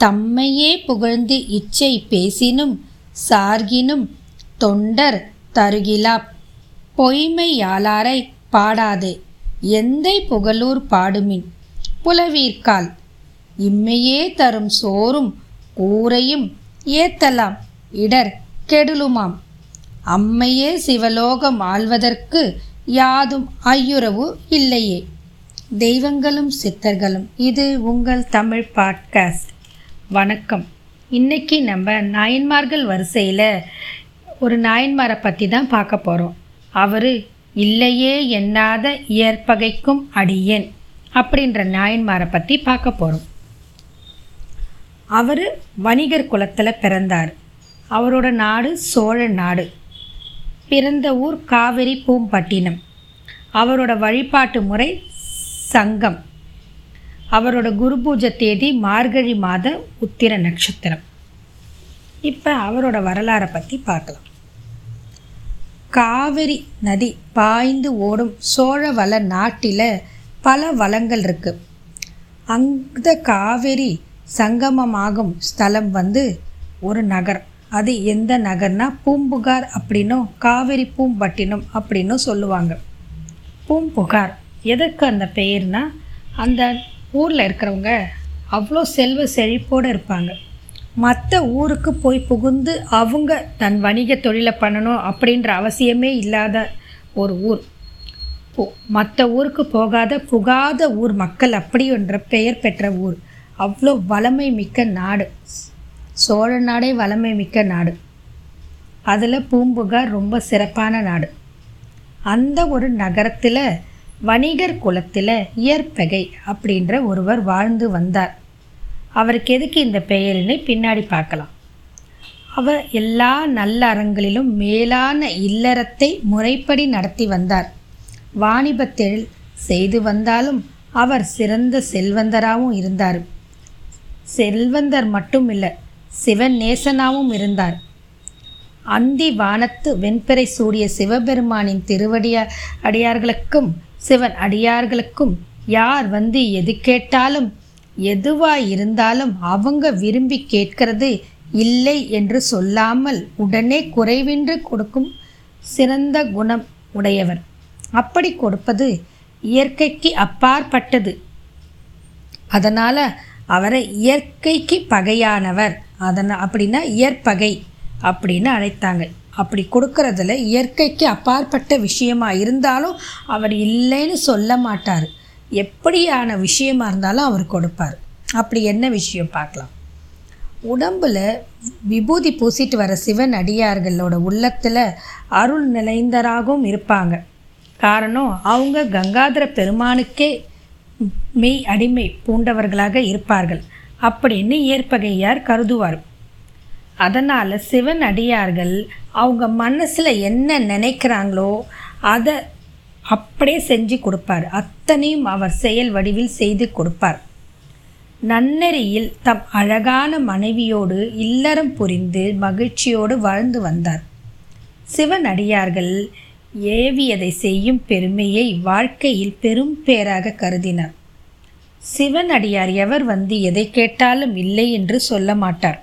தம்மையே புகழ்ந்து இச்சை பேசினும் சார்கினும் தொண்டர் தருகிலா. பொய்மையாளாரை பாடாதே எந்தை புகழூர் பாடுமின் புலவீர்கால். இம்மையே தரும் சோறும் கூரையும் ஏத்தலாம் இடர் கெடுலுமாம். அம்மையே சிவலோகம் ஆள்வதற்கு யாதும் ஐயுறவு இல்லையே. தெய்வங்களும் சித்தர்களும் இது உங்கள் தமிழ் பாட்காஸ்ட். வணக்கம். இன்றைக்கி நம்ம நாயன்மார்கள் வரிசையில் ஒரு நாயன்மாரை பற்றி தான் பார்க்க போகிறோம் அவர் இல்லையே எண்ணாத இயற்பகைக்கும் அடியேன் அப்படின்ற நாயன்மாரை பற்றி பார்க்க போகிறோம் அவர் வணிகர் குலத்தில் பிறந்தார். அவரோட நாடு சோழ நாடு. பிறந்த ஊர் காவிரி பூம்பட்டினம். அவரோட வழிபாட்டு முறை சங்கம். அவரோட குரு பூஜை தேதி மார்கழி மாத உத்திர நட்சத்திரம். இப்போ அவரோட வரலாறை பற்றி பார்க்கலாம். காவிரி நதி பாய்ந்து ஓடும் சோழ வள நாட்டில் பல வளங்கள் இருக்குது அந்த காவிரி சங்கமமாகும் ஸ்தலம் வந்து ஒரு நகரம் அது எந்த நகர்னா பூம்புகார் அப்படின்னும் காவிரி பூம்பட்டினம் அப்படின்னும் சொல்லுவாங்க. பூம்புகார். எதற்கு அந்த பெயர்னா அந்த ஊரில் இருக்கிறவங்க அவ்வளோ செல்வ செழிப்போடு இருப்பாங்க. மற்ற ஊருக்கு போய் புகுந்து அவங்க தன் வணிக தொழிலை பண்ணணும் அப்படின்ற அவசியமே இல்லாத ஒரு ஊர். போ மற்ற ஊருக்கு போகாத புகாத ஊர் மக்கள் அப்படி என்ற பெயர் பெற்ற ஊர். அவ்வளோ வளமை மிக்க நாடு. சோழ நாடே வளமை மிக்க நாடு. அதில் பூம்புகார் ரொம்ப சிறப்பான நாடு. அந்த ஒரு நகரத்தில் வணிகர் குலத்தில் இயற்பகை அப்படின்ற ஒருவர் வாழ்ந்து வந்தார். அவருக்கு எதுக்கு இந்த பெயரினை பின்னாடி பார்க்கலாம். அவர் எல்லா நல்ல அறங்களிலும் மேலான இல்லறத்தை முறைப்படி நடத்தி வந்தார். வாணிபத்தில் செய்து வந்தாலும் அவர் சிறந்த செல்வந்தராகவும் இருந்தார். செல்வந்தர் மட்டும் இல்லை சிவன் நேசனாகவும் இருந்தார். அந்தி வானத்து வெண்பிறை சூடிய சிவபெருமானின் திருவடிய அடியார்களுக்கும் சிவன் அடியார்களுக்கும் யார் வந்து எது கேட்டாலும் எதுவாய் இருந்தாலும் அவங்க விரும்பி கேட்கிறது இல்லை என்று சொல்லாமல் உடனே குறைவின்றி கொடுக்கும் சிறந்த குணம் உடையவர். அப்படி கொடுப்பது இயற்கைக்கு அப்பாற்பட்டது. அதனால் அவரை இயற்கைக்கு பகையானவர். அதனால் அப்படின்னா இயற்பகை அப்படின்னு அழைத்தாங்க. அப்படி கொடுக்கறதுல இயற்கைக்கு அப்பாற்பட்ட விஷயமாக இருந்தாலும் அவர் இல்லைன்னு சொல்ல மாட்டார். எப்படியான விஷயமா இருந்தாலும் அவர் கொடுப்பார். அப்படி என்ன விஷயம் பார்க்கலாம். உடம்பில் விபூதி பூசிட்டு வர சிவன் அடியார்களோட உள்ளத்தில் அருள் நிலைந்தராகவும் இருப்பாங்க. காரணம் அவங்க கங்காதர பெருமானுக்கே மெய் அடிமை பூண்டவர்களாக இருப்பார்கள். அப்படின்னு ஏற்பகையார் கருதுவார். அதனால் சிவன் அடியார்கள் அவங்க மனசில் என்ன நினைக்கிறாங்களோ அதை அப்படியே செஞ்சு கொடுப்பார். அத்தனையும் அவர் செயல் வடிவில் செய்து கொடுப்பார். நன்னெறியில் தம் அழகான மனைவியோடு இல்லறம் புரிந்து மகிழ்ச்சியோடு வாழ்ந்து வந்தார். சிவன் அடியார்கள் ஏவியதை செய்யும் பெருமையை வாழ்க்கையில் பெரும் பேராக கருதினார். சிவன் அடியார் எவர் வந்து எதை கேட்டாலும் இல்லை என்று சொல்ல மாட்டார்.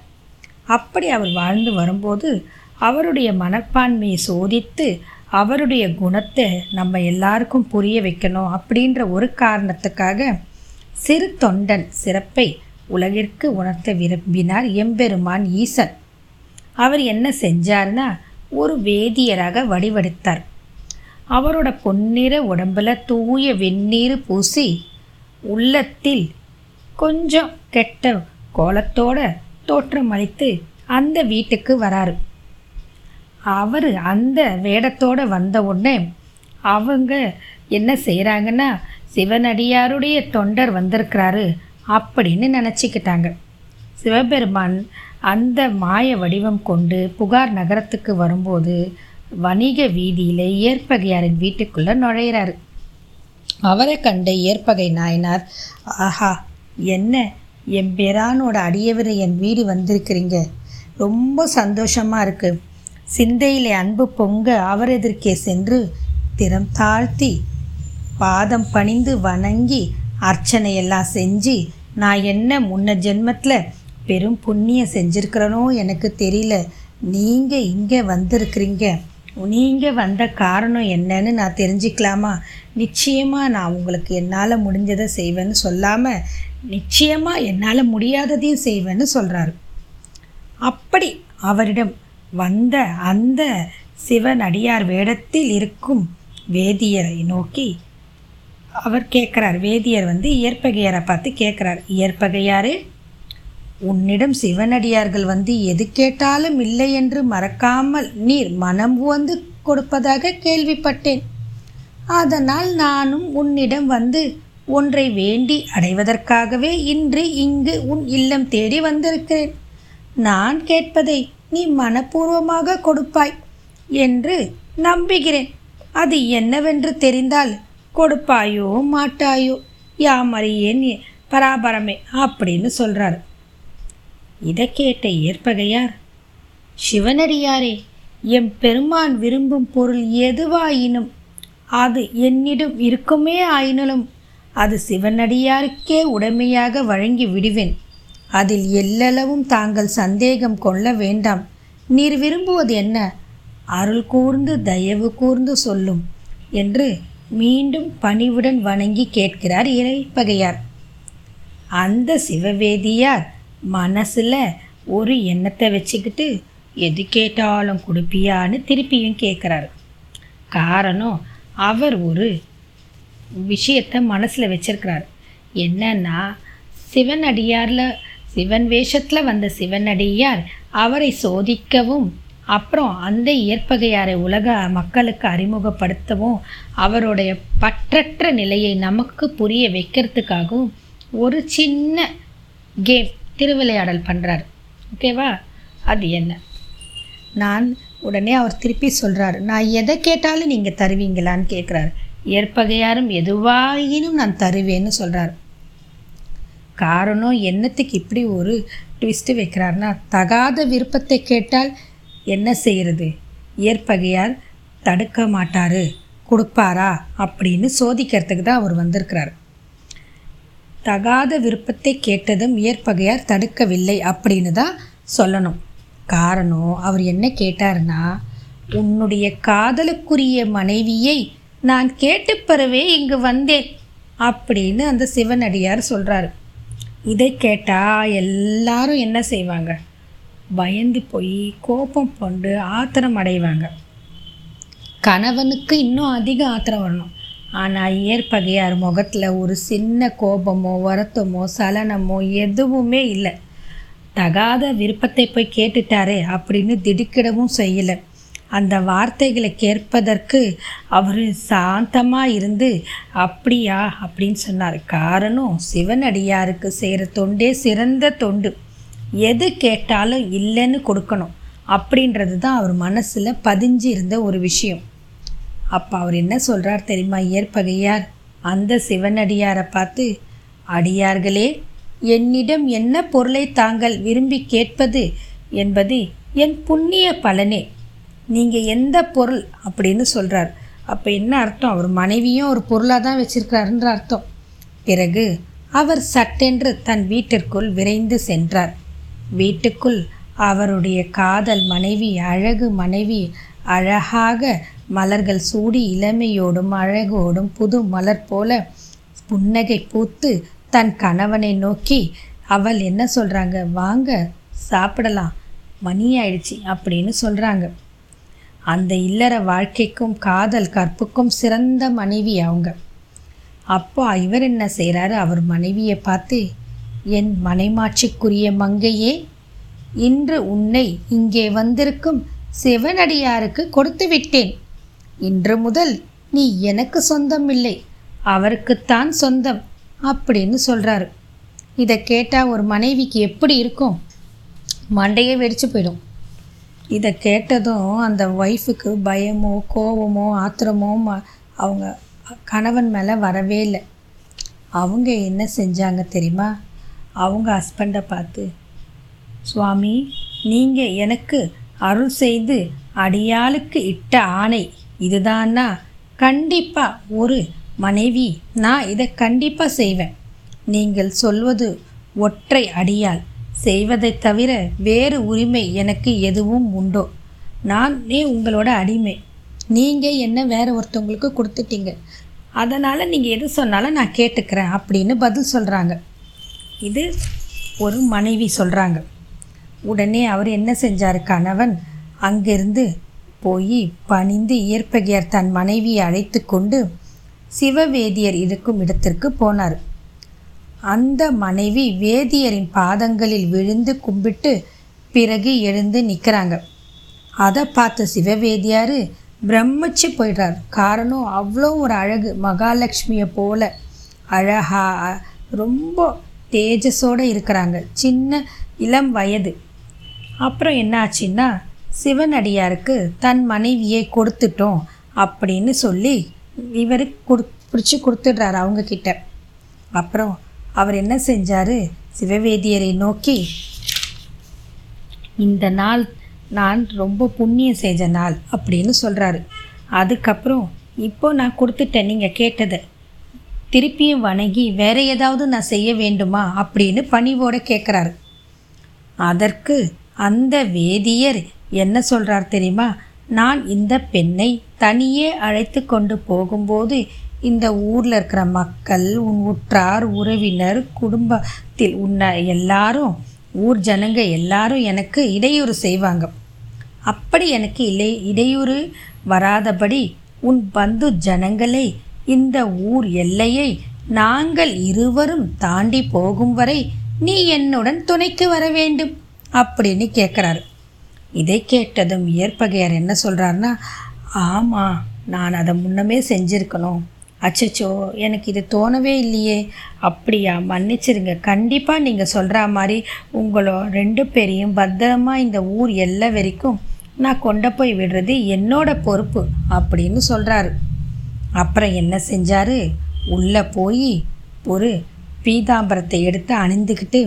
அப்படி அவர் வாழ்ந்து வரும்போது அவருடைய மனப்பான்மையை சோதித்து அவருடைய குணத்தை நம்ம எல்லாருக்கும் புரிய வைக்கணும் அப்படின்ற ஒரு காரணத்துக்காக சிறு தொண்டன் சிறப்பை உலகிற்கு உணர்த்த விரும்பினார் எம்பெருமான் ஈசன். அவர் என்ன செஞ்சார்னா ஒரு வேதியராக வடிவெடுத்தார். அவரோட பொன்னிற உடம்பில் தூய வெந்நீர் பூசி உள்ளத்தில் கொஞ்சம் கெட்ட கோலத்தோட தோற்றமளித்து அந்த வீட்டுக்கு வராரு. அவர் அந்த வேடத்தோடு வந்த உடனே அவங்க என்ன செய்கிறாங்கன்னா சிவனடியாருடைய தொண்டர் வந்திருக்கிறாரு அப்படின்னு நினச்சிக்கிட்டாங்க. சிவபெருமான் அந்த மாய வடிவம் கொண்டு புகார் நகரத்துக்கு வரும்போது வணிக வீதியில் ஏற்பகையாரின் வீட்டுக்குள்ளே நுழையிறாரு. அவரை கண்ட ஏற்பகை நாயனார் ஆஹா என்ன என் பிரானோட அடியவர் என் வீடு வந்திருக்கிறீங்க. ரொம்ப சந்தோஷமாக இருக்குது சிந்தையிலே அன்பு பொங்க அவர் எதிர்க்கே சென்று திறம் தாழ்த்தி பாதம் பணிந்து வணங்கி அர்ச்சனையெல்லாம் செஞ்சு நான் என்ன முன்ன ஜென்மத்தில் பெரும் புண்ணியம் செஞ்சுருக்கிறனோ எனக்கு தெரியல. நீங்கள் இங்கே வந்திருக்கிறீங்க. நீங்கள் வந்த காரணம் என்னன்னு நான் தெரிஞ்சுக்கலாமா? நிச்சயமாக நான் உங்களுக்கு என்னால் முடிஞ்சதை செய்வேன்னு சொல்லாமல் நிச்சயமாக என்னால் முடியாததையும் செய்வேன்னு சொல்கிறாரு அப்படி அவரிடம் வந்த அந்த சிவன் அடியார் வேடத்தில் இருக்கும் வேதியரை நோக்கி அவர் கேட்குறார். வேதியர் வந்து இயற்பகையாரை பார்த்து கேட்குறார். இயற்பகையாரே உன்னிடம் சிவனடியார்கள் வந்து எது கேட்டாலும் இல்லை என்று மறக்காமல் நீர் மனம் வந்து கொடுப்பதாக கேள்விப்பட்டேன். அதனால் நானும் உன்னிடம் வந்து ஒன்றை வேண்டி அடைவதற்காகவே இன்று இங்கு உன் இல்லம் தேடி வந்திருக்கிறேன். நான் கேட்பதை நீ மனப்பூர்வமாக கொடுப்பாய் என்று நம்புகிறேன். அது என்னவென்று தெரிந்தால் கொடுப்பாயோ மாட்டாயோ? யாமறியேன் பராபரமே அப்படின்னு சொல்கிறார் இதை கேட்ட ஏற்பகையார் சிவனடியாரே எம் பெருமான் விரும்பும் பொருள் எதுவாயினும் அது என்னிடம் இருக்குமே ஆயினும் அது சிவனடியாருக்கே உடைமையாக வழங்கி விடுவேன். அதில் எல்லளவும் தாங்கள் சந்தேகம் கொள்ள வேண்டாம். நீர் விரும்புவது என்ன? அருள் கூர்ந்து தயவு கூர்ந்து சொல்லும் என்று மீண்டும் பணிவுடன் வணங்கி கேட்கிறார் இறைப்பகையார். அந்த சிவவேதியார் மனசில் ஒரு எண்ணத்தை வச்சுக்கிட்டு எது கேட்டாலும் கொடுப்பியான்னு திருப்பியும் கேட்குறாரு. காரணம் அவர் ஒரு விஷயத்தை மனசில் வச்சிருக்கிறார். என்னன்னா சிவன் அடியாரில் சிவன் வேஷத்தில் வந்த சிவனடியார் அவரை சோதிக்கவும் அப்புறம் அந்த இயற்பகையாரை உலக மக்களுக்கு அறிமுகப்படுத்தவும் அவருடைய பற்றற்ற நிலையை நமக்கு புரிய வைக்கிறதுக்காகவும் ஒரு சின்ன கேம் திருவிளையாடல் பண்ணுறார் ஓகேவா அது என்ன? நான் உடனே அவர் திருப்பி சொல்கிறார் நான் எதை கேட்டாலும் நீங்கள் தருவீங்களான்னு கேட்குறாரு ஏற்பகையாரும் எதுவாயினும் நான் தருவேன்னு சொல்கிறார் காரணம் என்னத்துக்கு இப்படி ஒரு ட்விஸ்ட்டு வைக்கிறாருன்னா தகாத விருப்பத்தை கேட்டால் என்ன செய்கிறது ஏற்பகையார் தடுக்க மாட்டார் கொடுப்பாரா? அப்படின்னு சோதிக்கிறதுக்கு தான் அவர் வந்திருக்கிறார். தகாத விருப்பத்தை கேட்டதும் ஏற்பகையார் தடுக்கவில்லை அப்படின்னு தான் சொல்லணும். காரணம் அவர் என்ன கேட்டார்னா உன்னுடைய காதலுக்குரிய மனைவியை நான் கேட்டு பெறவே இங்கு வந்தேன் அப்படின்னு அந்த சிவனடியார் சொல்கிறாரு இதை கேட்டால் எல்லாரும் என்ன செய்வாங்க? பயந்து போய் கோபம் கொண்டு ஆத்திரம் அடைவாங்க. கணவனுக்கு இன்னும் அதிக ஆத்திரம் வரணும். ஆனால் ஏற்பகையார் முகத்தில் ஒரு சின்ன கோபமோ வருத்தமோ சலனமோ எதுவுமே இல்லை. தகாத விருப்பத்தை போய் கேட்டுட்டாரே அப்படின்னு திடுக்கிடவும் செய்யலை. அந்த வார்த்தைகளை கேட்பதற்கு அவர் சாந்தமாக இருந்து அப்படியா? அப்படின்னு சொன்னார். காரணம் சிவனடியாருக்கு செய்கிற தொண்டே சிறந்த தொண்டு. எது கேட்டாலும் இல்லைன்னு கொடுக்கணும். அப்படின்றது தான் அவர் மனசில் பதிஞ்சு இருந்த ஒரு விஷயம். அப்போ அவர் என்ன சொல்கிறார் தெரியுமா? ஏற்பகையார் அந்த சிவனடியாரை பார்த்து அடியார்களே என்னிடம் என்ன பொருளை தாங்கள் விரும்பி கேட்பது என்பது என் புண்ணிய பலனே. நீங்கள் எந்த பொருள் அப்படின்னு சொல்கிறார் அப்போ என்ன அர்த்தம்? அவர் மனைவியும் ஒரு பொருளாக தான் வச்சிருக்கிறாருன்ற அர்த்தம். பிறகு அவர் சட்டென்று தன் வீட்டிற்குள் விரைந்து சென்றார். வீட்டுக்குள் அவருடைய காதல் மனைவி அழகு மனைவி அழகாக மலர்கள் சூடி இளமையோடும் அழகோடும் புது மலர் போல புன்னகை பூத்து தன் கணவனை நோக்கி அவள் என்ன சொல்கிறாங்க வாங்க சாப்பிடலாம். மணி ஆயிடுச்சு அப்படின்னு சொல்கிறாங்க அந்த இல்லற வாழ்க்கைக்கும் காதல் கற்புக்கும் சிறந்த மனைவி அவங்க. அப்போ இவர் என்ன செய்கிறாரு அவர் மனைவியை பார்த்து என் மனைமாட்சிக்குரிய மங்கையே இன்று உன்னை இங்கே வந்திருக்கும் சிவனடியாருக்கு கொடுத்து விட்டேன். இன்று முதல் நீ எனக்கு சொந்தம் இல்லை அவருக்குத்தான் சொந்தம் அப்படின்னு சொல்கிறாரு இதை கேட்டால் ஒரு மனைவிக்கு எப்படி இருக்கும்? மண்டையே வெடிச்சு போயிடும். இதை கேட்டதும் அந்த ஒய்ஃபுக்கு பயமோ கோபமோ ஆத்திரமோ ம- அவங்க கணவன் மேலே வரவே இல்லை. அவங்க என்ன செஞ்சாங்க தெரியுமா? அவங்க ஹஸ்பண்டை பார்த்து சுவாமி நீங்கள் எனக்கு அருள் செய்து அடியாளுக்கு இட்ட ஆணை இதுதான்னா கண்டிப்பாக ஒரு மனைவி நான் இதை கண்டிப்பாக செய்வேன். நீங்கள் சொல்வது ஒற்றை அடியாள். செய்வதை தவிர வேறு உரிமை எனக்கு எதுவும் உண்டோ? நானே உங்களோட அடிமை. நீங்கள் என்ன வேறு ஒருத்தவங்களுக்கு கொடுத்துட்டீங்க. அதனால் நீங்கள் எது சொன்னாலும் நான் கேட்டுக்கிறேன் அப்படின்னு பதில் சொல்கிறாங்க இது ஒரு மனைவி சொல்கிறாங்க உடனே அவர் என்ன செஞ்சார் கணவன்? அங்கிருந்து போய் பணிந்து இயற்பகையார் தன் மனைவியை அழைத்து கொண்டு சிவவேதியர் இருக்கும் இடத்திற்கு போனார். அந்த மனைவி வேதியரின் பாதங்களில் விழுந்து கும்பிட்டு பிறகு எழுந்து நிற்கிறாங்க. அதை பார்த்த சிவவேதியார் பிரமிச்சு போயிடுறார். காரணம் அவ்வளோ ஒரு அழகு. மகாலட்சுமியை போல அழகா ரொம்ப தேஜஸோடு இருக்கிறாங்க. சின்ன இளம் வயது. அப்புறம் என்ன ஆச்சுன்னா சிவனடியாருக்கு தன் மனைவியை கொடுத்துட்டோம் அப்படின்னு சொல்லி இவர் கொடு பிடிச்சி கொடுத்துடுறாரு அவங்கக்கிட்ட அப்புறம் அவர் என்ன செஞ்சார்? சிவவேதியரை நோக்கி இந்த நாள் நான் ரொம்ப புண்ணியம் செஞ்ச நாள் அப்படின்னு சொல்கிறாரு அதுக்கப்புறம் இப்போ நான் கொடுத்துட்டேன் நீங்கள் கேட்டதை. திருப்பியும் வணங்கி வேற ஏதாவது நான் செய்ய வேண்டுமா? அப்படின்னு பணிவோடு கேட்குறாரு அதற்கு அந்த வேதியர் என்ன சொல்கிறார் தெரியுமா? நான் இந்த பெண்ணை தனியே அழைத்து கொண்டு போகும்போது இந்த ஊரில் இருக்கிற மக்கள் உன் உற்றார் உறவினர் குடும்பத்தில் உன்னை எல்லாரும் ஊர் ஜனங்க எல்லாரும் எனக்கு இடையூறு செய்வாங்க. அப்படி எனக்கு இல்லை இடையூறு வராதபடி உன் பந்து ஜனங்களை இந்த ஊர் எல்லையை நாங்கள் இருவரும் தாண்டி போகும் வரை நீ என்னுடன் துணைக்கு வர வேண்டும் அப்படின்னு கேட்குறாரு. இதை கேட்டதும் ஏற்பகையார் என்ன சொல்கிறாருன்னா ஆமாம் நான் அதை முன்னமே செஞ்சுருக்கணும். அச்சச்சோ எனக்கு இது தோணவே இல்லையே. அப்படியா மன்னிச்சிருங்க. கண்டிப்பாக நீங்கள் சொல்கிற மாதிரி உங்களோ ரெண்டு பேரையும் பத்திரமா இந்த ஊர் எல்லை வரைக்கும் நான் கொண்டு போய் விடுறது என்னோட பொறுப்பு அப்படின்னு சொல்கிறாரு அப்புறம் என்ன செஞ்சார்? உள்ளே போய் ஒரு பீதாம்பரத்தை எடுத்து அணிந்துக்கிட்டு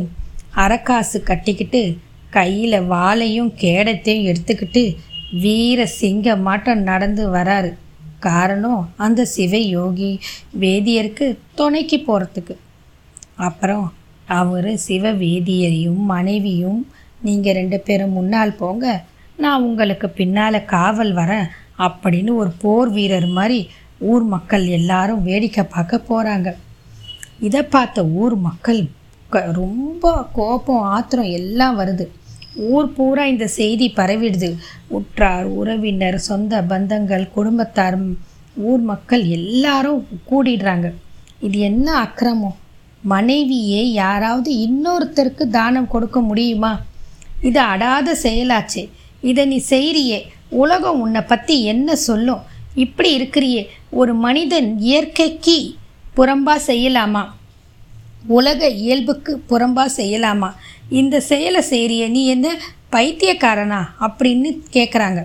அரைக்காசு கட்டிக்கிட்டு கையில் வாளையும் கேடத்தையும் எடுத்துக்கிட்டு வீர சிங்க மாட்டம் நடந்து வராரு. காரணம் அந்த சிவ யோகி வேதியருக்கு துணைக்கு போகிறதுக்கு அப்புறம் அவர் சிவ வேதியரையும் மனைவியும் நீங்கள் ரெண்டு பேரும் முன்னால் போங்க. நான் உங்களுக்கு பின்னால் காவல் வரேன் அப்படின்னு ஒரு போர் வீரர் மாதிரி ஊர் மக்கள் எல்லாரும் வேடிக்கை பார்க்க போகிறாங்க இதை பார்த்த ஊர் மக்கள் ரொம்ப கோபம் ஆத்திரம் எல்லாம் வருது. ஊர் பூரா இந்த செய்தி பரவிடுது. உற்றார் உறவினர் சொந்த பந்தங்கள் குடும்பத்தார் ஊர் மக்கள் எல்லாரும் கூடிடுறாங்க. இது என்ன அக்கிரமம்? மனைவியே யாராவது இன்னொருத்தருக்கு தானம் கொடுக்க முடியுமா? இது அடாத செயலாச்சு. இதை நீ செய்கிறியே உலகம் உன்னை பற்றி என்ன சொல்லும்? இப்படி இருக்கிறியே. ஒரு மனிதன் இயற்கைக்கு புறம்பா செய்யலாமா? உலக இயல்புக்கு புறம்பா செய்யலாமா? இந்த செயலை செய்கிறிய நீ என்ன பைத்தியக்காரனா அப்படின்னு கேட்குறாங்க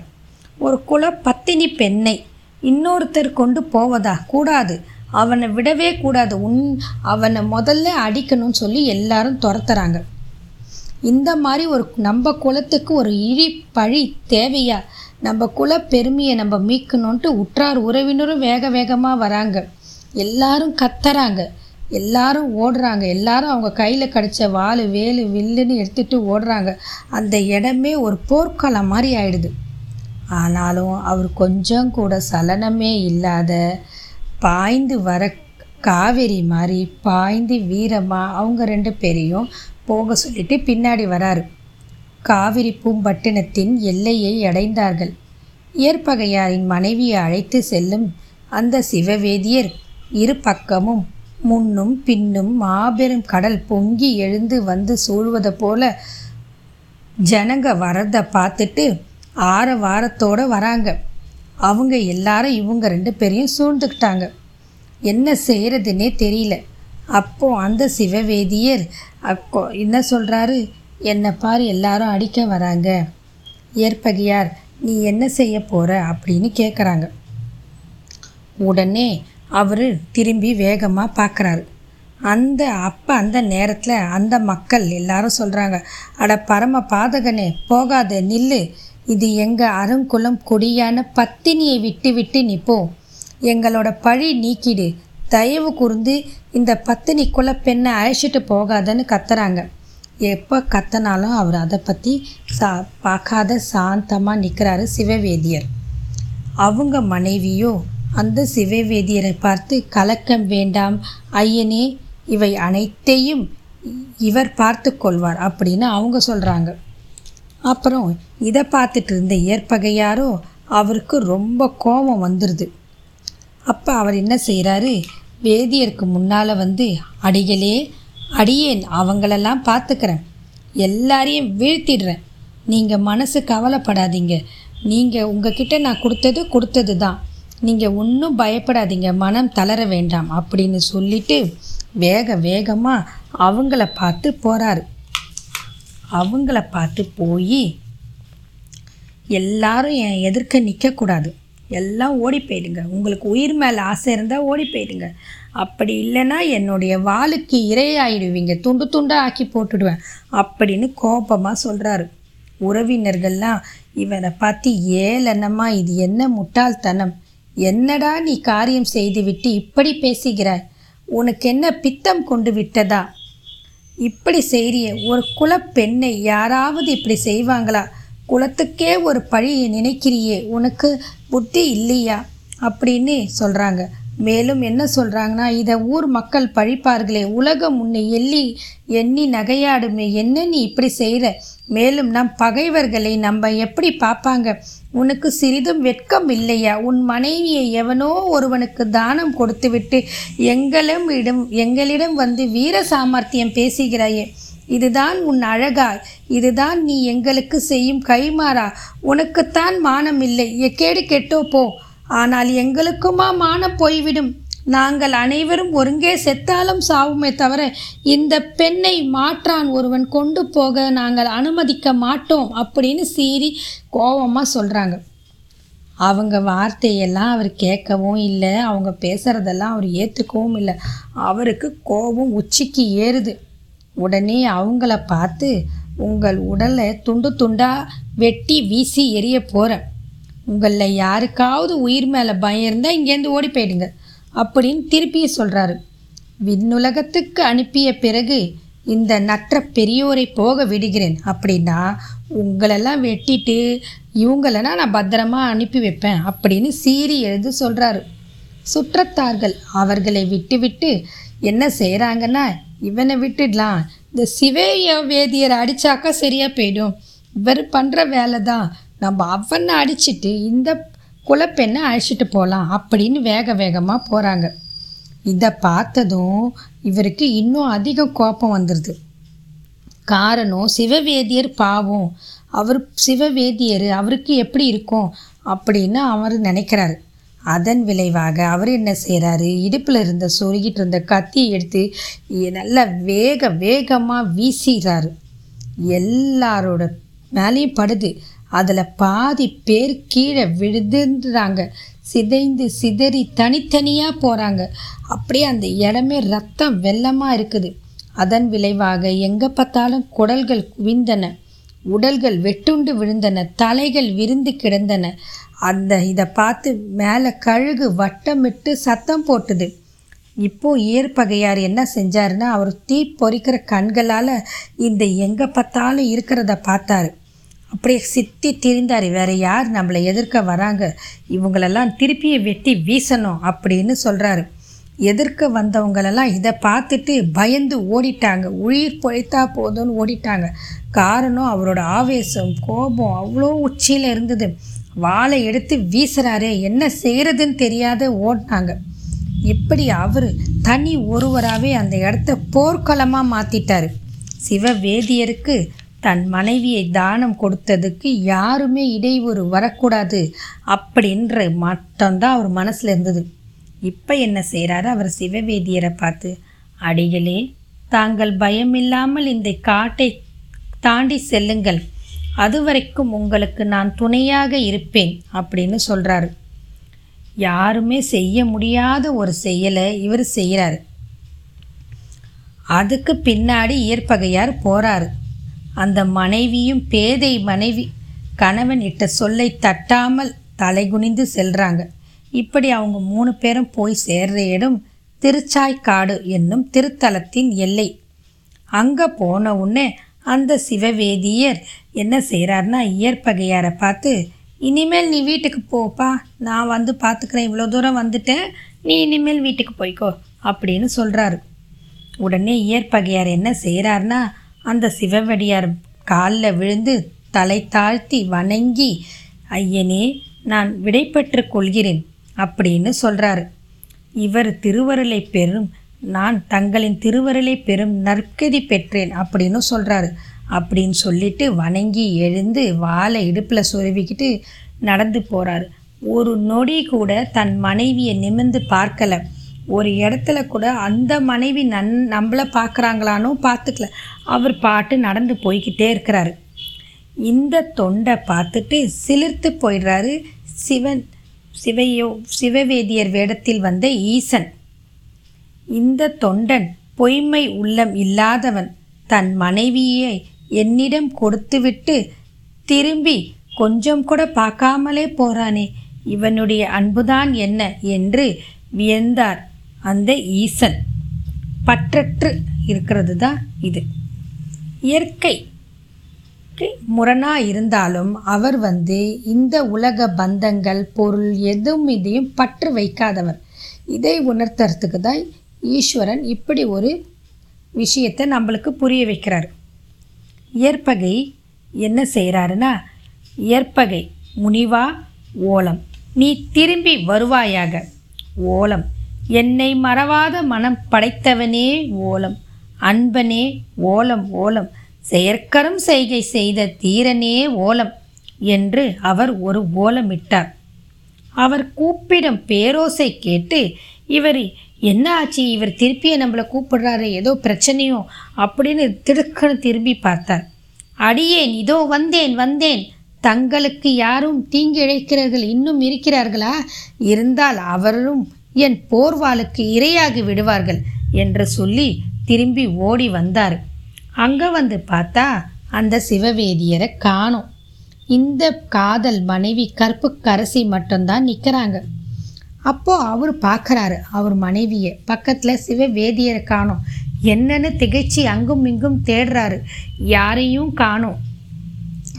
ஒரு குல பத்தினி பெண்ணை இன்னொருத்தர் கொண்டு போவதா? கூடாது. அவனை விடவே கூடாது. உன் அவனை முதல்ல அடிக்கணும்னு சொல்லி எல்லாரும் துரத்துறாங்க. இந்த மாதிரி ஒரு நம்ம குலத்துக்கு ஒரு இழி பழி தேவையா? நம்ம குல பெருமையை நம்ம மீட்கணுன்ட்டு உற்றார் உறவினரும் வேக வேகமாக வராங்க. எல்லாரும் கத்துறாங்க. எல்லாரும் ஓடுறாங்க. எல்லாரும் அவங்க கையில் கிடச்ச வாள் வேலு வில்லுன்னு எடுத்துகிட்டு ஓடுறாங்க. அந்த இடமே ஒரு போர்க்களம் மாதிரி ஆயிடுது. ஆனாலும் அவர் கொஞ்சம் கூட சலனமே இல்லாத பாய்ந்து வர காவேரி மாதிரி பாய்ந்து வீரமாக அவங்க ரெண்டு பேரையும் போக சொல்லிட்டு பின்னாடி வராரு. காவிரி பூம்பட்டினத்தின் எல்லையை அடைந்தார்கள். ஏற்பகையாரின் மனைவியை அழைத்து செல்லும் அந்த சிவவேதியர் இரு பக்கமும் முன்னும் பின்னும் மாபெரும் கடல் பொங்கி எழுந்து வந்து சூழ்வதை போல ஜனங்க வரதை பார்த்துட்டு ஆற வாரத்தோடு வராங்க. அவங்க எல்லாரும் இவங்க ரெண்டு பேரையும் சூழ்ந்துக்கிட்டாங்க. என்ன செய்கிறதுனே தெரியல. அப்போ அந்த சிவவேதியர் அப்போ என்ன சொல்கிறாரு என்னை பார் எல்லாரும் அடிக்க வராங்க. ஏற்பகையார் நீ என்ன செய்ய போகிற அப்படின்னு கேட்குறாங்க உடனே அவர் திரும்பி வேகமாக பார்க்குறாரு அந்த அப்போ அந்த நேரத்தில் அந்த மக்கள் எல்லாரும் சொல்கிறாங்க அட பரம பாதகனே போகாத நில்லு. இது எங்கள் அருங்குளம் கொடியான பத்தினியை விட்டு விட்டு நிற்போம் எங்களோட பழி நீக்கிடு. தயவு கூர்ந்து இந்த பத்தினி குல பெண்ணை அழைச்சிட்டு போகாதன்னு கத்துறாங்க. எப்போ கத்தனாலும் அவர் அதை பற்றி சா பார்க்காத சாந்தமாக நிற்கிறாரு சிவவேதியர். அவங்க மனைவியோ அந்த சிவவேதியரை பார்த்து கலக்கம் வேண்டாம் ஐயனே இவை அனைத்தையும் இவர் பார்த்து கொள்வார் அப்படின்னு அவங்க சொல்கிறாங்க அப்புறம் இதை பார்த்துட்டு இருந்த ஏற்பகையாரோ அவருக்கு ரொம்ப கோபம் வந்துடுது அப்போ அவர் என்ன செய்கிறாரு வேதியருக்கு முன்னால் வந்து அடிகளே அடியேன் அவங்களெல்லாம் பார்த்துக்கிறேன். எல்லாரையும் வீழ்த்திடுறேன். நீங்கள் மனசு கவலைப்படாதீங்க. நீங்கள் உங்ககிட்ட நான் கொடுத்தது கொடுத்தது தான் நீங்கள் ஒன்றும் பயப்படாதீங்க மனம் தளர வேண்டாம் அப்படின்னு சொல்லிட்டு வேக வேகமாக அவங்கள பார்த்து போகிறாரு அவங்கள பார்த்து போய் எல்லாரும் என் எதிர்க்க நிற்கக்கூடாது எல்லாம் ஓடி போயிடுங்க. உங்களுக்கு உயிர் மேலே ஆசை இருந்தால் ஓடி போயிடுங்க. அப்படி இல்லைன்னா என்னுடைய வாளுக்கு இரையாயிடுவீங்க. துண்டு துண்டாக ஆக்கி போட்டுடுவேன் அப்படின்னு கோபமாக சொல்கிறாரு உறவினர்கள்லாம் இவனை பார்த்து ஏளனமாக இது என்ன முட்டாள்தனம்? என்னடா நீ காரியம் செய்துவிட்டு இப்படி பேசுகிறாய்? உனக்கு என்ன பித்தம் கொண்டு விட்டதா? இப்படி செய்கிறிய ஒரு குலப்பெண்ணை யாராவது இப்படி செய்வாங்களா? குலத்துக்கே ஒரு பழியை நினைக்கிறியே உனக்கு புத்தி இல்லையா? அப்படின்னு சொல்கிறாங்க மேலும் என்ன சொல்கிறாங்கன்னா இதை ஊர் மக்கள் பழிப்பார்களே உலகம் உன்னை எள்ளி எண்ணி நகையாடுமே என்ன நீ இப்படி செய்கிற மேலும் நம் பகைவர்களை நம்ம எப்படி பார்ப்பாங்க? உனக்கு சிறிதும் வெட்கம் இல்லையா? உன் மனைவியை எவனோ ஒருவனுக்கு தானம் கொடுத்துவிட்டு எங்களும் இடம் எங்களிடம் வந்து வீர சாமர்த்தியம் பேசுகிறாயே இதுதான் உன் அழகா இதுதான் நீ எங்களுக்கு செய்யும் கைமாறா உனக்குத்தான் மானம் இல்லை. எக்கேடு கெட்டோ போ. ஆனால் எங்களுக்குமா மானம் போய்விடும். நாங்கள் அனைவரும் ஒருங்கே செத்தாலும் சாவுமே தவிர இந்த பெண்ணை மாற்றான் ஒருவன் கொண்டு போக நாங்கள் அனுமதிக்க மாட்டோம் அப்படின்னு சீறி கோபமாக சொல்கிறாங்க அவங்க வார்த்தையெல்லாம் அவர் கேட்கவும் இல்லை அவங்க பேசுகிறதெல்லாம் அவர் ஏற்றுக்கவும் இல்லை. அவருக்கு கோபம் உச்சிக்கு ஏறுது. உடனே அவங்கள பார்த்து உங்கள் உடலை துண்டு துண்டாக வெட்டி வீசி எரிய போகிறேன் உங்களில் யாருக்காவது உயிர் மேலே பயம் இருந்தால் இங்கேருந்து ஓடி போயிடுங்க அப்படின்னு திருப்பியும் சொல்கிறாரு விண்ணுலகத்துக்கு அனுப்பிய பிறகு இந்த நற்ற பெரியோரை போக விடுகிறேன். அப்படின்னா உங்களெல்லாம் வெட்டிட்டு இவங்களெல்லாம் நான் பத்திரமா அனுப்பி வைப்பேன் அப்படின்னு சீறி எழுது சொல்கிறாரு சுற்றத்தார்கள் அவர்களை விட்டுவிட்டு என்ன செய்கிறாங்கன்னா இவனை விட்டுடலாம். இந்த சிவேய வேதியரை அடித்தாக்கா சரியாக போயிடும். இவர் பண்ணுற வேலை தான் நம்ம அவனை அடிச்சிட்டு இந்த குலப்பெண்ணை அழைச்சிட்டு போகலாம் அப்படின்னு வேக வேகமாக போகிறாங்க இதை பார்த்ததும் இவருக்கு இன்னும் அதிக கோபம் வந்துடுது காரணம் சிவவேதியர் பாவம். அவர் சிவவேதியர் அவருக்கு எப்படி இருக்கும் அப்படின்னு அவர் நினைக்கிறாரு. அதன் விளைவாக அவர் என்ன செய்கிறாரு இடுப்பில் இருந்த சொருகிட்டு இருந்த கத்தியை எடுத்து நல்லா வேக வேகமாக வீசிடுறாரு எல்லாரோட மேலேயும் படுது. அதில் பாதி பேர் கீழே விழுதுன்றாங்க சிதைந்து சிதறி தனித்தனியாக போகிறாங்க அப்படியே அந்த இடமே ரத்தம் வெள்ளமாக இருக்குது. அதன் விளைவாக எங்கே பார்த்தாலும் குடல்கள் குவிந்தன உடல்கள் வெட்டுண்டு விழுந்தன. தலைகள் விருந்து கிடந்தன. அந்த இதை பார்த்து மேலே கழுகு வட்டமிட்டு சத்தம் போட்டுது. இப்போ ஏற்பகையார் என்ன செஞ்சாருன்னா அவர் தீ பொறிக்கிற கண்களால் இந்த எங்கே பார்த்தாலும் இருக்கிறத பார்த்தாரு. அப்படியே சித்தி திரிந்தார். வேறு யார் நம்மளை எதிர்க்க வராங்க? இவங்களெல்லாம் திருப்பியை வெட்டி வீசணும் அப்படின்னு சொல்கிறாரு எதிர்க்க வந்தவங்களெல்லாம் இதை பார்த்துட்டு பயந்து ஓடிட்டாங்க. உயிர் பொழைத்தா போதும்னு ஓடிட்டாங்க. காரணம் அவரோட ஆவேசம் கோபம் அவ்வளோ உச்சியில் இருந்தது. வாளை எடுத்து வீசுகிறாரே என்ன செய்கிறதுன்னு தெரியாத ஓடினாங்க. இப்படி அவர் தனி ஒருவராகவே அந்த இடத்த போர்க்களமாக மாற்றிட்டார் சிவவேதியருக்கு தன் மனைவியை தானம் கொடுத்ததுக்கு யாருமே இடையூறு வரக்கூடாது அப்படின்ற மட்டும்தான் அவர் மனசில் இருந்தது. இப்போ என்ன செய்கிறாரு அவர் சிவவேதியரை பார்த்து அடிகளே தாங்கள் பயமில்லாமல் இந்த காட்டை தாண்டி செல்லுங்கள். அதுவரைக்கும் உங்களுக்கு நான் துணையாக இருப்பேன் அப்படின்னு சொல்கிறாரு யாருமே செய்ய முடியாத ஒரு செயலை இவர் செய்கிறாரு அதுக்கு பின்னாடி இயற்பகையார் போகிறாரு அந்த மனைவியும் பேதை மனைவி கணவன் இட்ட சொல்லை தட்டாமல் தலைகுனிந்து செல்றாங்க. இப்படி அவங்க மூணு பேரும் போய் சேர்ற இடம் திருச்சாய்க்காடு என்னும் திருத்தலத்தின் எல்லை. அங்கே போன உடனே அந்த சிவவேதியர் என்ன செய்கிறாருன்னா இயற்பகையாரை பார்த்து இனிமேல் நீ வீட்டுக்கு போப்பா நான் வந்து பார்த்துக்கிறேன் இவ்வளோ தூரம் வந்துட்டேன் நீ இனிமேல் வீட்டுக்கு போய்க்கோ அப்படின்னு சொல்கிறாரு உடனே இயற்பகையார் என்ன செய்கிறாருன்னா அந்த சிவவடியார் காலில் விழுந்து தலை தாழ்த்தி வணங்கி ஐயனே நான் விடைபெற்று கொள்கிறேன் அப்படின்னு சொல்கிறாரு இவர் திருவருளை பெறும் நான் தங்களின் திருவருளை பெறும் நற்கதி பெற்றேன் அப்படின்னு சொல்கிறாரு அப்படின்னு சொல்லிட்டு வணங்கி எழுந்து வாழை இடுப்பில் சொருவிக்கிட்டு நடந்து போகிறாரு ஒரு நொடி கூட தன் மனைவியை நிமிர்ந்து பார்க்கலை. ஒரு இடத்துல கூட அந்த மனைவி நன் நம்மளை பார்க்குறாங்களானோ பார்த்துக்கல அவர் பாட்டு நடந்து போய்கிட்டே இருக்கிறாரு. இந்த தொண்டை பார்த்துட்டு சிலிர்த்து போயிடுறாரு சிவன் சிவையோ சிவவேதியர் வேடத்தில் வந்த ஈசன். இந்த தொண்டன் பொய்மை உள்ளம் இல்லாதவன் தன் மனைவியை என்னிடம் கொடுத்துவிட்டு திரும்பி கொஞ்சம் கூட பார்க்காமலே போறானே. இவனுடைய அன்புதான் என்ன என்று வியந்தார். அந்த ஈசன். பற்றற்று இருக்கிறது தான் இது. இயற்கை. முரணாக இருந்தாலும் அவர் வந்து இந்த உலக பந்தங்கள் பொருள் எதுவும் இதையும் பற்று வைக்காதவர். இதை உணர்த்துறதுக்கு தான் ஈஸ்வரன் இப்படி ஒரு விஷயத்தை நம்மளுக்கு புரிய வைக்கிறார். இயற்பகை என்ன செய்கிறாருன்னா இயற்பகை முனிவா ஓலம். நீ திரும்பி வருவாயாக ஓலம். என்னை மறவாத மனம் படைத்தவனே ஓலம் அன்பனே ஓலம் ஓலம். செயற்கரும் செய்கை செய்த தீரனே ஓலம் என்று அவர் ஒரு ஓலமிட்டார். அவர் கூப்பிடும் பேரோசை கேட்டு இவர் என்ன ஆச்சு? இவர் திருப்பியை நம்மளை கூப்பிடுறாரு ஏதோ பிரச்சனையோ? அப்படின்னு திடுக்கன்னு திரும்பி பார்த்தார். அடியேன் இதோ வந்தேன் வந்தேன். தங்களுக்கு யாரும் தீங்கு இழைக்கிறார்கள் இன்னும் இருக்கிறார்களா? இருந்தால் அவரும் என் போர்வாளுக்கு இரையாகி விடுவார்கள் என்று சொல்லி திரும்பி ஓடி வந்தார். அங்கே வந்து பார்த்தா அந்த சிவவேதியரை காணும். இந்த காதல் மனைவி கற்புக்கரசி மட்டும்தான் நிற்கிறாங்க அப்போது அவர் பார்க்குறாரு அவர் மனைவியை பக்கத்தில் சிவவேதியரை காணோம். என்னன்னு திகைச்சி அங்கும் இங்கும் தேடுறாரு யாரையும் காணோம்.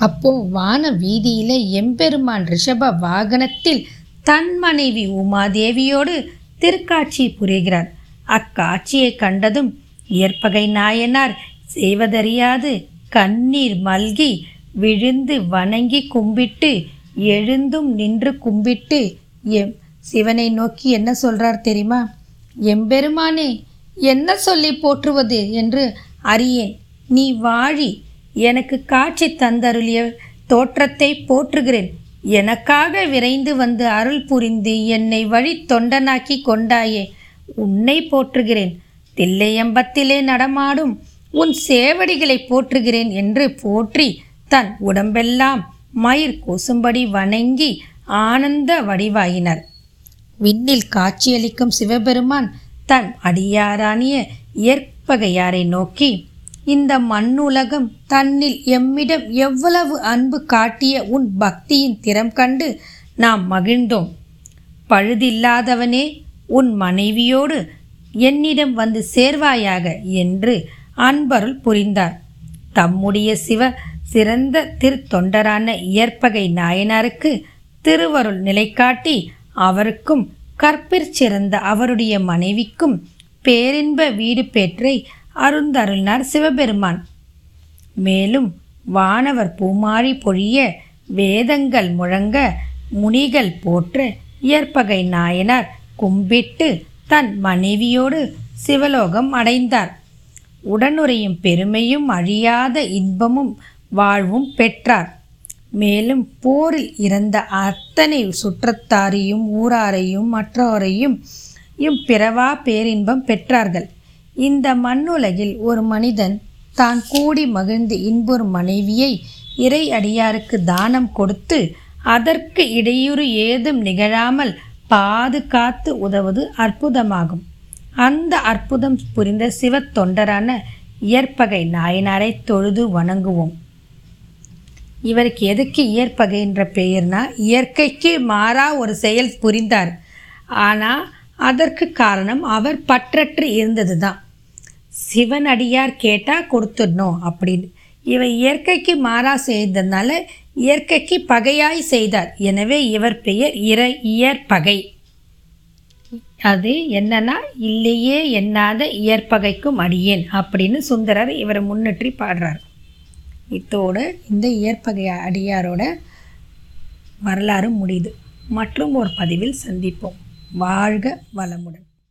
அப்போது வான வீதியில் எம்பெருமான் ரிஷப வாகனத்தில் தன் மனைவி உமாதேவியோடு திருக்காட்சி புரிகிறார். அக்காட்சியை கண்டதும் இயற்பகை நாயனார் செய்வதறியாது கண்ணீர் மல்கி விழுந்து வணங்கி கும்பிட்டு எழுந்தும் நின்று கும்பிட்டு எம் சிவனை நோக்கி என்ன சொல்றார் தெரியுமா? எம்பெருமானே என்ன சொல்லி போற்றுவது என்று அறியேன். நீ வாழி எனக்கு காட்சி தந்தருளிய தோற்றத்தை போற்றுகிறேன். எனக்காக விரைந்து வந்து அருள் புரிந்து என்னை வழி தொண்டனாக்கி கொண்டாயே உன்னை போற்றுகிறேன். தில்லையம்பத்திலே நடமாடும் உன் சேவடிகளை போற்றுகிறேன் என்று போற்றி தன் உடம்பெல்லாம் மயிர் கூசும்படி வணங்கி ஆனந்த வடிவாயினர். விண்ணில் காட்சியளிக்கும் சிவபெருமான் தன் அடியாரானிய இயற்பகையாரை நோக்கி இந்த மண்ணுலகம் தன்னில் எம்மிடம் எவ்வளவு அன்பு காட்டிய உன் பக்தியின் திறம் கண்டு நாம் மகிழ்ந்தோம். பழுதில்லாதவனே உன் மனைவியோடு என்னிடம் வந்து சேர்வாயாக என்று அன்பருள் புரிந்தார். தம்முடைய சிவ சிறந்த திருத்தொண்டரான இயற்பகை நாயனாருக்கு திருவருள் நிலைக்காட்டி அவருக்கும் கற்பிற் சிறந்த அவருடைய மனைவிக்கும் பேரின்ப வீடு பெற்றை அருந்தருளினார் சிவபெருமான். மேலும் வானவர் பூமாரி பொழிய வேதங்கள் முழங்க முனிகள் போற்று இயற்பகை நாயனார் கும்பிட்டு தன் மனைவியோடு சிவலோகம் அடைந்தார். உடனுறையும் பெருமையும் அழியாத இன்பமும் வாழ்வும் பெற்றார். மேலும் போரில் இறந்த அத்தனை சுற்றத்தாரையும் ஊராரையும் மற்றோரையும் பிறவா பேரின்பம் பெற்றார்கள். இந்த மண்ணுலகில் ஒரு மனிதன் தான் கூடி மகிழ்ந்து இன்புறும் மனைவியை இறை அடியாருக்கு தானம் கொடுத்து அதற்கு இடையூறு ஏதும் நிகழாமல் பாதுகாத்து உதவுவது அற்புதமாகும். அந்த அற்புதம் புரிந்த சிவத்தொண்டரான இயற்பகை நாயனாரை தொழுது வணங்குவோம். இவருக்கு எதுக்கு இயற்பகை என்ற பெயர்னா இயற்கைக்கு மாறா ஒரு செயல் புரிந்தார். ஆனால் அதற்கு காரணம் அவர் பற்றற்று இருந்தது தான் சிவனடியார் கேட்டால் கொடுத்துடணும் அப்படின்னு. இவர் இயற்கைக்கு மாறா செய்ததுனால இயற்கைக்கு பகையாய் செய்தார். எனவே இவர் பெயர் இற இயற்பகை அது என்னன்னா இல்லையே எண்ணாத இயற்பகைக்கும் அடியேன் அப்படின்னு சுந்தரர் இவரை முன்னிற்றி பாடுறார். இத்தோடு இந்த இயற்பகை அடியாரோட வரலாறு முடியுது. மற்றும் ஒரு பதிவில் சந்திப்போம். வாழ்க வளமுடன்.